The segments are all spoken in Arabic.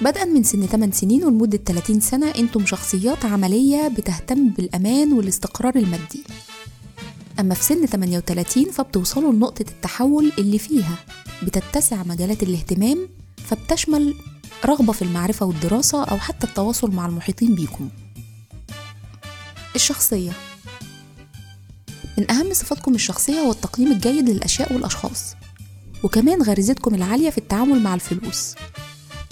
بدءا من سن 8 سنين ولمدة 30 سنة أنتم شخصيات عملية بتهتم بالأمان والاستقرار المادي. أما في سن 38 فبتوصلوا لنقطة التحول اللي فيها. بتتسع مجالات الاهتمام فبتشمل رغبة في المعرفة والدراسة أو حتى التواصل مع المحيطين بيكم. الشخصية. من أهم صفاتكم الشخصية هو التقييم الجيد للأشياء والأشخاص. وكمان غريزتكم العالية في التعامل مع الفلوس.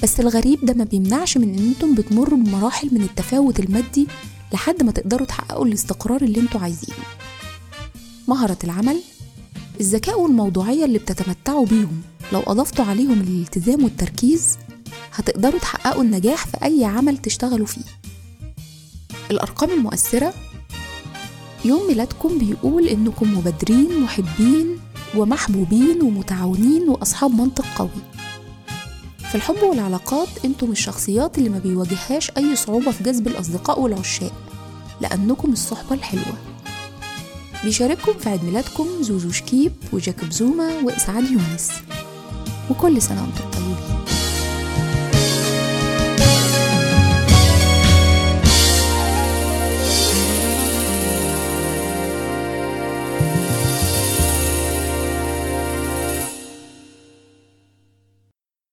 بس الغريب ده ما بيمنعش من إن أنتم بتمروا بمراحل من التفاوت المادي لحد ما تقدروا تحققوا الاستقرار اللي أنتوا عايزينه. مهرة العمل الذكاء والموضوعية اللي بتتمتعوا بيهم. لو أضفتوا عليهم الالتزام والتركيز هتقدروا تحققوا النجاح في أي عمل تشتغلوا فيه. الأرقام المؤثرة يوم ميلادكم بيقول إنكم مبادرين محبين ومحبوبين ومتعاونين وأصحاب منطق قوي. في الحب والعلاقات أنتم الشخصيات اللي ما بيواجههاش أي صعوبة في جذب الأصدقاء والعشاق لأنكم الصحبة الحلوة. بيشارككم في عيد ميلادكم زوزو شكيب وجاكوب زوما وإسعاد يونس. وكل سنة وأنتم طيبين.